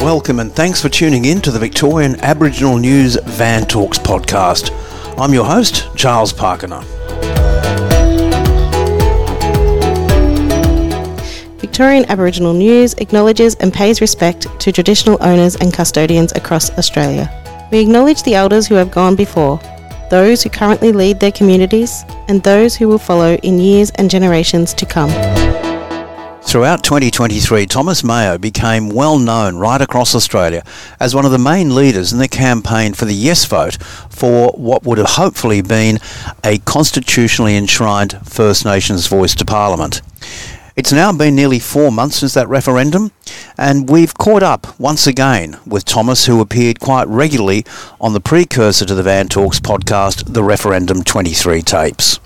Welcome and thanks for tuning in to the Victorian Aboriginal News Van Talks podcast. I'm your host, Charles Pakana. Victorian Aboriginal News acknowledges and pays respect to traditional owners and custodians across Australia. We acknowledge the elders who have gone before, those who currently lead their communities, and those who will follow in years and generations to come. Throughout 2023, Thomas Mayo became well known right across Australia as one of the main leaders in the campaign for the Yes vote for what would have hopefully been a constitutionally enshrined First Nations voice to Parliament. It's now been nearly four months since that referendum, and we've caught up once again with Thomas, who appeared quite regularly on the precursor to the Van Talks podcast, the Referendum 23 tapes.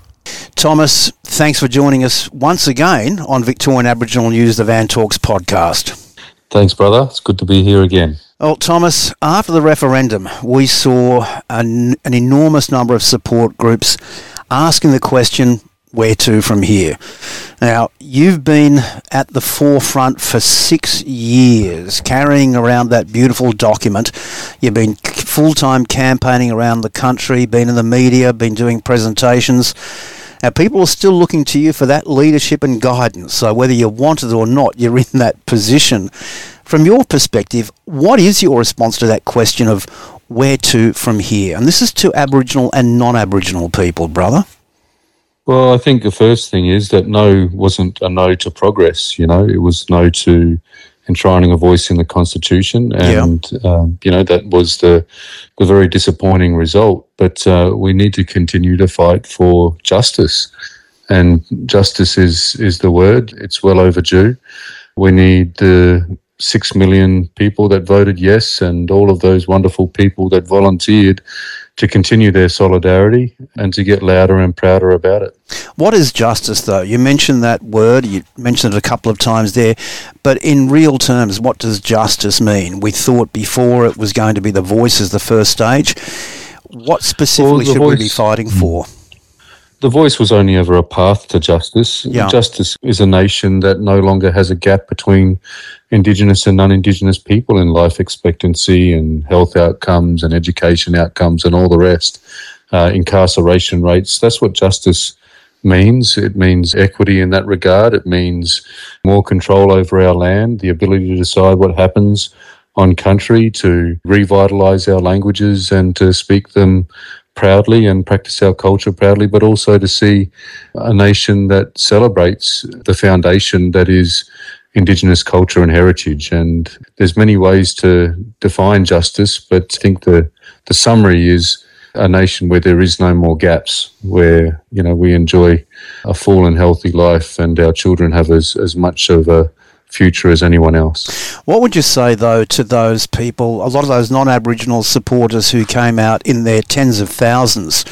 Thomas, thanks for joining us once again on Victorian Aboriginal News, the Van Talks podcast. Thanks, brother. It's good to be here again. Well, Thomas, after the referendum, we saw an, an enormous number of support groups asking the question where to from here. Now, you've been at the forefront for six years, carrying around that beautiful document. You've been full time campaigning around the country, been in the media, been doing presentations. Now, people are still looking to you for that leadership and guidance. So, whether you want it or not, you're in that position. From your perspective, what is your response to that question of where to from here? And this is to Aboriginal and non Aboriginal people, brother. Well, I think the first thing is that no wasn't a no to progress. You know, it was no to enshrining a voice in the constitution, and yeah. um, you know that was the the very disappointing result. But uh, we need to continue to fight for justice, and justice is is the word. It's well overdue. We need the six million people that voted yes, and all of those wonderful people that volunteered to continue their solidarity and to get louder and prouder about it. What is justice, though? You mentioned that word, you mentioned it a couple of times there, but in real terms, what does justice mean? We thought before it was going to be the voice as the first stage. What specifically well, should voice, we be fighting for? The voice was only ever a path to justice. Yeah. Justice is a nation that no longer has a gap between Indigenous and non Indigenous people in life expectancy and health outcomes and education outcomes and all the rest, uh, incarceration rates. That's what justice means. It means equity in that regard. It means more control over our land, the ability to decide what happens on country, to revitalise our languages and to speak them proudly and practice our culture proudly, but also to see a nation that celebrates the foundation that is Indigenous culture and heritage. And there's many ways to define justice, but I think the, the summary is a nation where there is no more gaps, where, you know, we enjoy a full and healthy life and our children have as, as much of a future as anyone else. What would you say, though, to those people, a lot of those non Aboriginal supporters who came out in their tens of thousands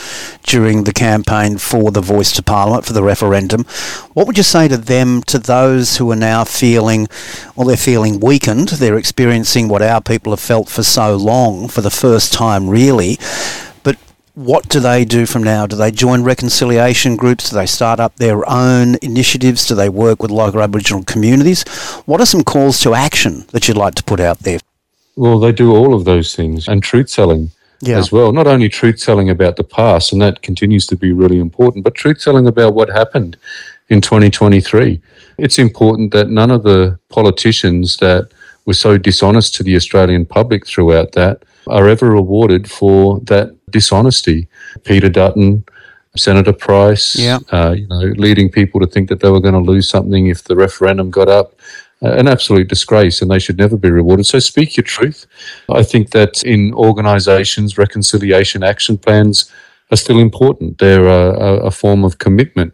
during the campaign for the voice to Parliament, for the referendum? What would you say to them, to those who are now feeling, well, they're feeling weakened, they're experiencing what our people have felt for so long, for the first time, really? What do they do from now? Do they join reconciliation groups? Do they start up their own initiatives? Do they work with local Aboriginal communities? What are some calls to action that you'd like to put out there? Well, they do all of those things and truth telling yeah. as well. Not only truth telling about the past, and that continues to be really important, but truth telling about what happened in 2023. It's important that none of the politicians that were so dishonest to the Australian public throughout that are ever rewarded for that dishonesty. Peter Dutton, Senator Price, yeah. uh, you know, leading people to think that they were going to lose something if the referendum got up. Uh, an absolute disgrace, and they should never be rewarded. So speak your truth. I think that in organisations, reconciliation action plans are still important. They're a, a form of commitment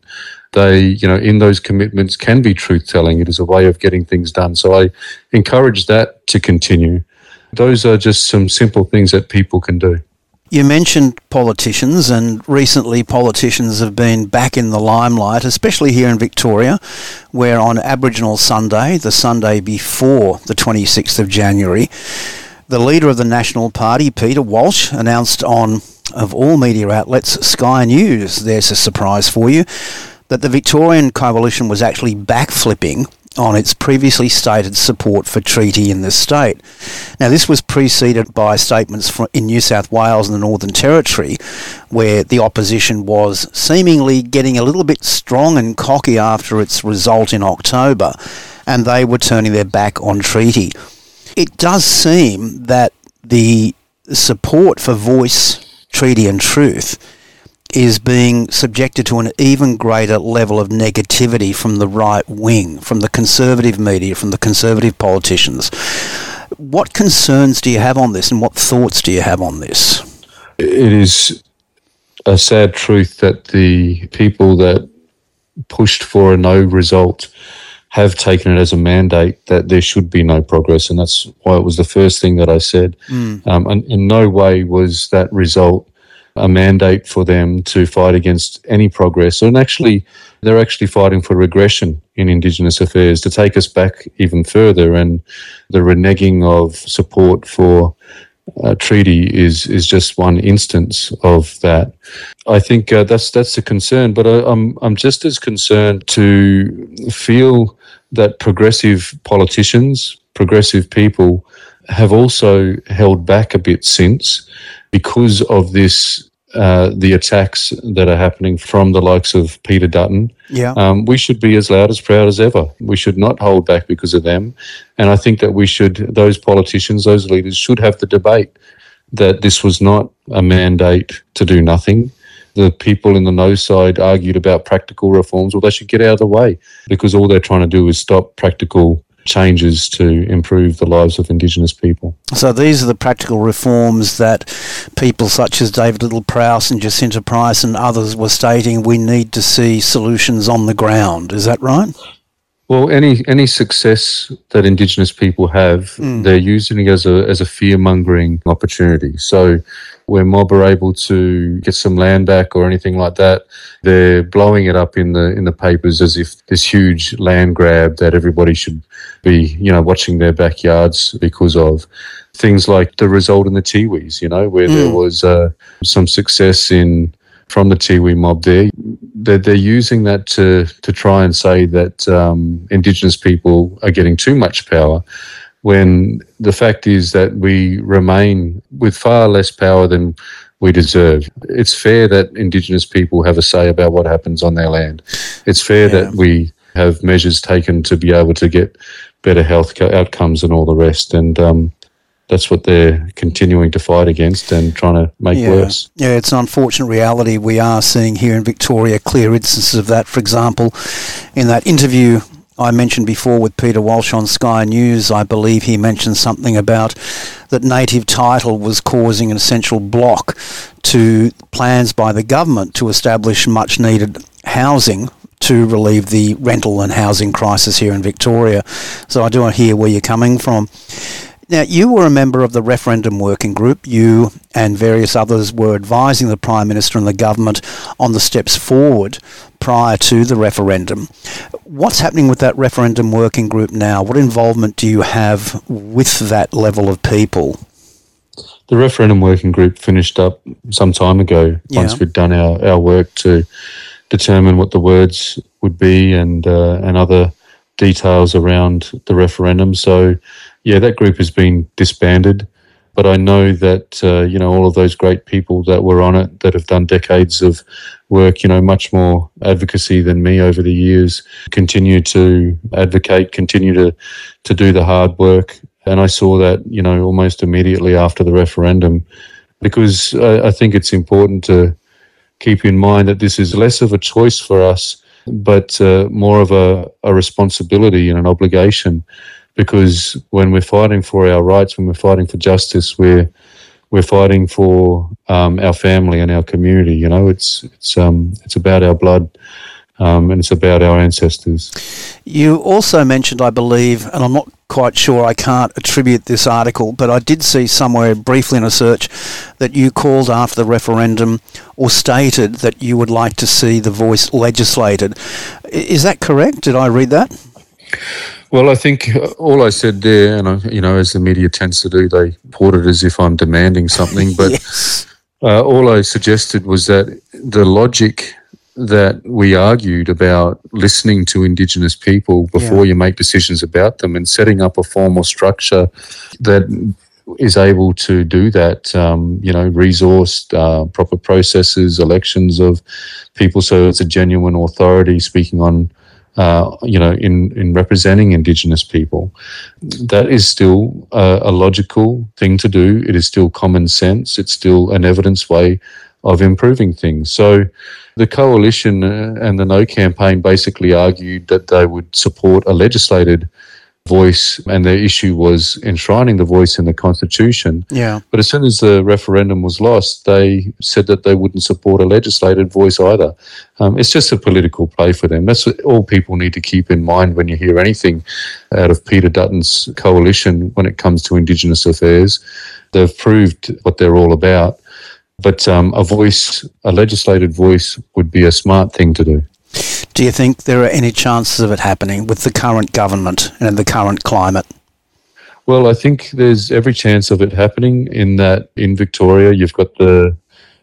they, you know, in those commitments can be truth telling. It is a way of getting things done. So I encourage that to continue. Those are just some simple things that people can do. You mentioned politicians, and recently politicians have been back in the limelight, especially here in Victoria, where on Aboriginal Sunday, the Sunday before the 26th of January, the leader of the National Party, Peter Walsh, announced on, of all media outlets, Sky News, there's a surprise for you, that the Victorian Coalition was actually backflipping on its previously stated support for treaty in the state. Now, this was preceded by statements in New South Wales and the Northern Territory, where the opposition was seemingly getting a little bit strong and cocky after its result in October, and they were turning their back on treaty. It does seem that the support for voice, treaty, and truth is being subjected to an even greater level of negativity from the right wing, from the conservative media, from the conservative politicians. What concerns do you have on this and what thoughts do you have on this? It is a sad truth that the people that pushed for a no result have taken it as a mandate that there should be no progress, and that's why it was the first thing that I said. Mm. Um, and in no way was that result a mandate for them to fight against any progress. And actually, they're actually fighting for regression in Indigenous affairs to take us back even further. And the reneging of support for a treaty is is just one instance of that. I think uh, that's that's a concern, but I, I'm I'm just as concerned to feel that progressive politicians, progressive people, have also held back a bit since because of this uh, the attacks that are happening from the likes of Peter Dutton. Yeah. Um, we should be as loud as proud as ever. We should not hold back because of them. And I think that we should, those politicians, those leaders should have the debate that this was not a mandate to do nothing. The people in the no side argued about practical reforms. Well, they should get out of the way because all they're trying to do is stop practical changes to improve the lives of Indigenous people. So these are the practical reforms that people such as David Littleproud and Jacinta Price and others were stating we need to see solutions on the ground. Is that right? Well, any any success that Indigenous people have, mm. they're using it as a as a fear mongering opportunity. So where mob are able to get some land back or anything like that, they're blowing it up in the in the papers as if this huge land grab that everybody should be, you know, watching their backyards because of things like the result in the Tiwis, you know, where mm. there was uh, some success in from the Tiwi mob there. They're, they're using that to, to try and say that um, Indigenous people are getting too much power when the fact is that we remain with far less power than we deserve. It's fair that Indigenous people have a say about what happens on their land. It's fair yeah. that we have measures taken to be able to get better health outcomes and all the rest. And um, that's what they're continuing to fight against and trying to make yeah. worse. Yeah, it's an unfortunate reality. We are seeing here in Victoria clear instances of that. For example, in that interview I mentioned before with Peter Walsh on Sky News, I believe he mentioned something about that native title was causing an essential block to plans by the government to establish much needed housing to relieve the rental and housing crisis here in Victoria. So I do want to hear where you're coming from. Now, you were a member of the referendum working group. You and various others were advising the Prime Minister and the government on the steps forward prior to the referendum. What's happening with that referendum working group now? What involvement do you have with that level of people? The referendum working group finished up some time ago yeah. once we'd done our, our work to determine what the words would be and uh, and other details around the referendum. So yeah, that group has been disbanded. But I know that uh, you know all of those great people that were on it that have done decades of work, you know, much more advocacy than me over the years, continue to advocate, continue to to do the hard work. And I saw that you know almost immediately after the referendum, because I, I think it's important to keep in mind that this is less of a choice for us, but uh, more of a, a responsibility and an obligation because when we're fighting for our rights, when we're fighting for justice, we're we're fighting for um, our family and our community. You know, it's it's um, it's about our blood. Um, and it's about our ancestors. You also mentioned, I believe, and I'm not quite sure, I can't attribute this article, but I did see somewhere briefly in a search that you called after the referendum or stated that you would like to see the voice legislated. Is that correct? Did I read that? Well, I think uh, all I said there, and I, you know, as the media tends to do, they port it as if I'm demanding something. But yes. uh, all I suggested was that the logic that we argued about listening to Indigenous people before yeah. you make decisions about them and setting up a formal structure that is able to do that, um, you know, resourced, uh, proper processes, elections of people, so it's a genuine authority speaking on, uh, you know, in, in representing Indigenous people. That is still a, a logical thing to do. It is still common sense. It's still an evidence way of improving things. So the coalition uh, and the No campaign basically argued that they would support a legislated voice, and their issue was enshrining the voice in the constitution. Yeah. But as soon as the referendum was lost, they said that they wouldn't support a legislated voice either. Um, it's just a political play for them. That's all people need to keep in mind when you hear anything out of Peter Dutton's coalition when it comes to Indigenous affairs. They've proved what they're all about. But um, a voice, a legislated voice, would be a smart thing to do. Do you think there are any chances of it happening with the current government and the current climate? Well, I think there's every chance of it happening in that in Victoria you've got the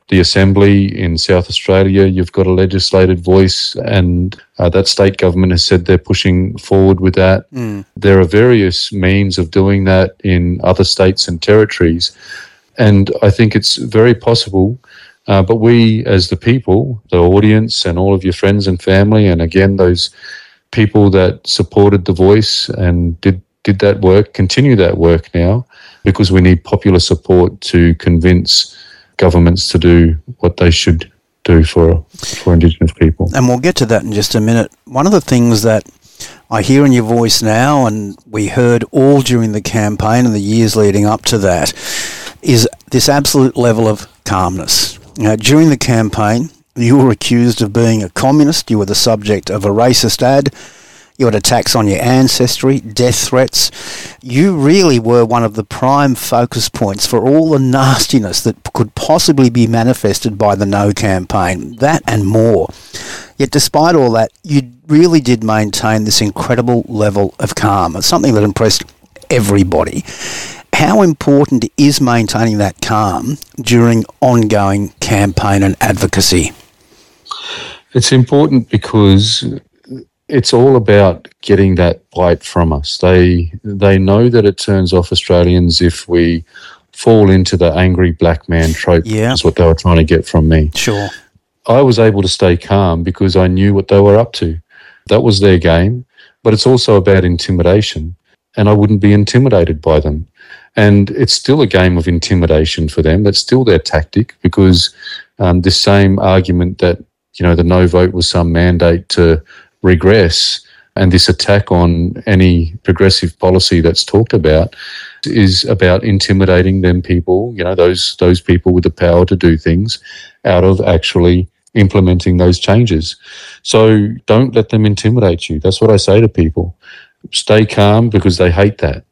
the assembly in South Australia, you've got a legislated voice, and uh, that state government has said they're pushing forward with that. Mm. There are various means of doing that in other states and territories, and I think it's very possible uh, but we, as the people, the audience, and all of your friends and family, and again, those people that supported the voice and did, did that work, continue that work now because we need popular support to convince governments to do what they should do for, for Indigenous people. And we'll get to that in just a minute. One of the things that I hear in your voice now, and we heard all during the campaign and the years leading up to that, is this absolute level of calmness. Now, during the campaign, you were accused of being a communist. You were the subject of a racist ad. You had attacks on your ancestry, death threats. You really were one of the prime focus points for all the nastiness that could possibly be manifested by the No campaign. That and more. Yet, despite all that, you really did maintain this incredible level of calm. Something that impressed everybody. How important is maintaining that calm during ongoing campaign and advocacy? It's important because it's all about getting that bite from us. They they know that it turns off Australians if we fall into the angry black man trope. Yeah. Is what they were trying to get from me. Sure. I was able to stay calm because I knew what they were up to. That was their game, but it's also about intimidation, and I wouldn't be intimidated by them. And it's still a game of intimidation for them. That's still their tactic because um, this same argument that, you know, the no vote was some mandate to regress and this attack on any progressive policy that's talked about is about intimidating them people, you know, those those people with the power to do things out of actually implementing those changes. So don't let them intimidate you. That's what I say to people. Stay calm because they hate that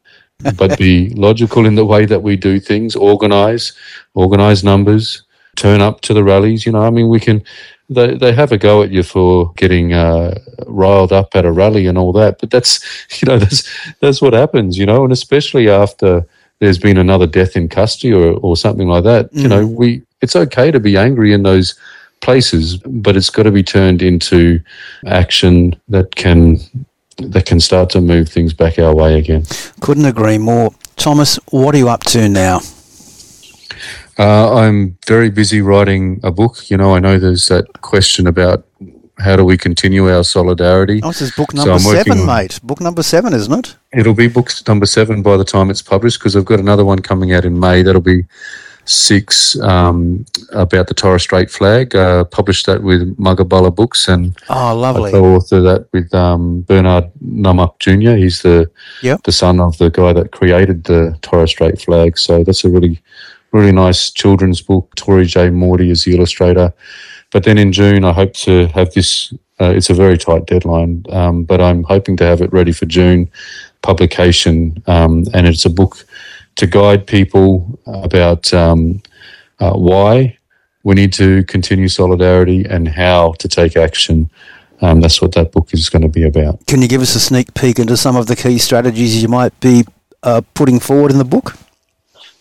but be logical in the way that we do things, organize, organize numbers, turn up to the rallies. You know, I mean, we can, they, they have a go at you for getting uh, riled up at a rally and all that, but that's, you know, that's, that's what happens, you know, and especially after there's been another death in custody or, or something like that, mm. you know, mm. we, it's okay to be angry in those places, but it's got to be turned into action that can that can start to move things back our way again. Couldn't agree more. Thomas, what are you up to now? Uh, I'm very busy writing a book. You know, I know there's that question about how do we continue our solidarity. Oh, this is book number so seven, on, mate. Book number seven, isn't it? It'll be book number seven by the time it's published because I've got another one coming out in May. That'll be six um, about the Torres Strait flag. Uh, published that with Magabala Books, and oh, lovely. I co-authored that with um, Bernard Namok Jr. He's the yep. the son of the guy that created the Torres Strait flag. So that's a really really nice children's book. Tori-Jay Mordey is the illustrator. But then in June, I hope to have this. Uh, it's a very tight deadline, um, but I'm hoping to have it ready for June publication, um, and it's a book to guide people about um, uh, why we need to continue solidarity and how to take action. Um, that's what that book is going to be about. Can you give us a sneak peek into some of the key strategies you might be uh, putting forward in the book?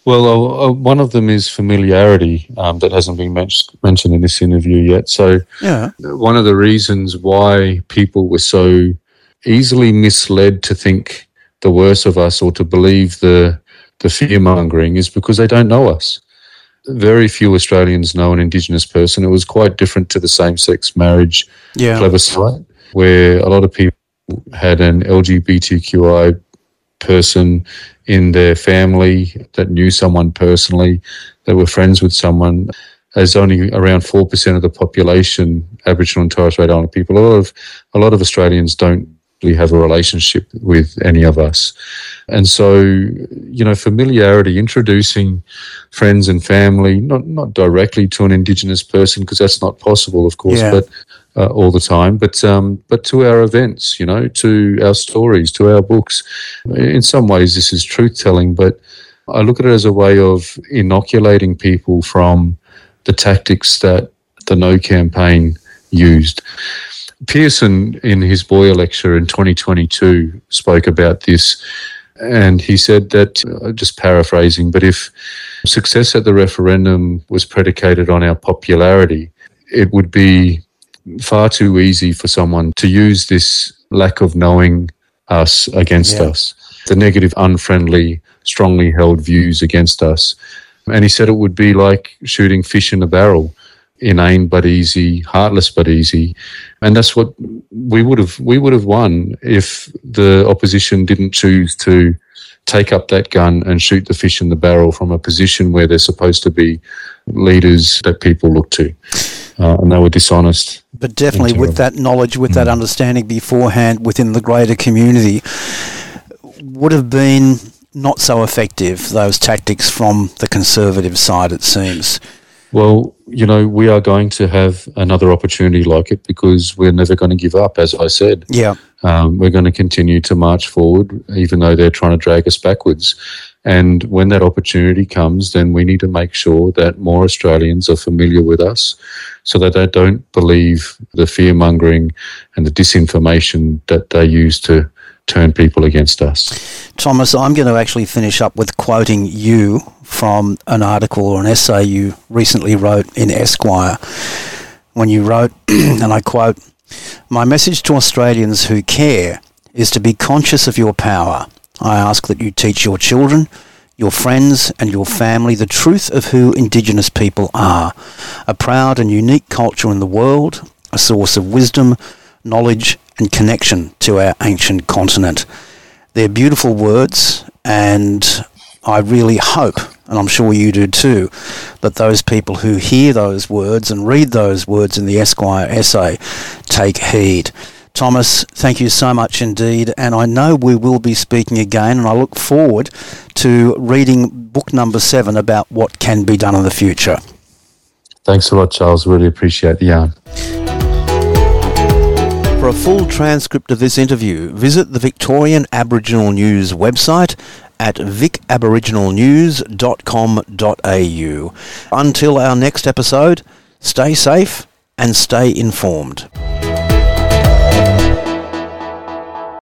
Well, uh, uh, one of them is familiarity um, that hasn't been men- mentioned in this interview yet. So, yeah. one of the reasons why people were so easily misled to think the worst of us or to believe the the fear mongering is because they don't know us. Very few Australians know an Indigenous person. It was quite different to the same sex marriage yeah. plebiscite, where a lot of people had an LGBTQI person in their family that knew someone personally, that were friends with someone. As only around four percent of the population, Aboriginal and Torres Strait Islander people, a lot of a lot of Australians don't have a relationship with any of us. And so, you know, familiarity, introducing friends and family, not, not directly to an Indigenous person, because that's not possible, of course, yeah. but uh, all the time, but, um, but to our events, you know, to our stories, to our books. In some ways, this is truth telling, but I look at it as a way of inoculating people from the tactics that the No campaign used. Pearson, in his Boyer lecture in 2022, spoke about this. And he said that, uh, just paraphrasing, but if success at the referendum was predicated on our popularity, it would be far too easy for someone to use this lack of knowing us against yeah. us, the negative, unfriendly, strongly held views against us. And he said it would be like shooting fish in a barrel inane but easy, heartless but easy, and that's what we would have we would have won if the opposition didn't choose to take up that gun and shoot the fish in the barrel from a position where they're supposed to be leaders that people look to, uh, and they were dishonest. But definitely, with that knowledge, with mm. that understanding beforehand within the greater community, would have been not so effective. Those tactics from the conservative side, it seems. Well, you know, we are going to have another opportunity like it because we're never going to give up, as I said. Yeah. Um, we're going to continue to march forward, even though they're trying to drag us backwards. And when that opportunity comes, then we need to make sure that more Australians are familiar with us so that they don't believe the fear mongering and the disinformation that they use to turn people against us. Thomas, I'm going to actually finish up with quoting you from an article or an essay you recently wrote in Esquire when you wrote, and I quote, My message to Australians who care is to be conscious of your power. I ask that you teach your children, your friends, and your family the truth of who Indigenous people are a proud and unique culture in the world, a source of wisdom, knowledge, and connection to our ancient continent. They're beautiful words, and I really hope, and I'm sure you do too, that those people who hear those words and read those words in the Esquire essay take heed. Thomas, thank you so much indeed, and I know we will be speaking again, and I look forward to reading book number seven about what can be done in the future. Thanks a lot, Charles. Really appreciate the yarn. For a full transcript of this interview, visit the Victorian Aboriginal News website at vicaboriginalnews.com.au. Until our next episode, stay safe and stay informed.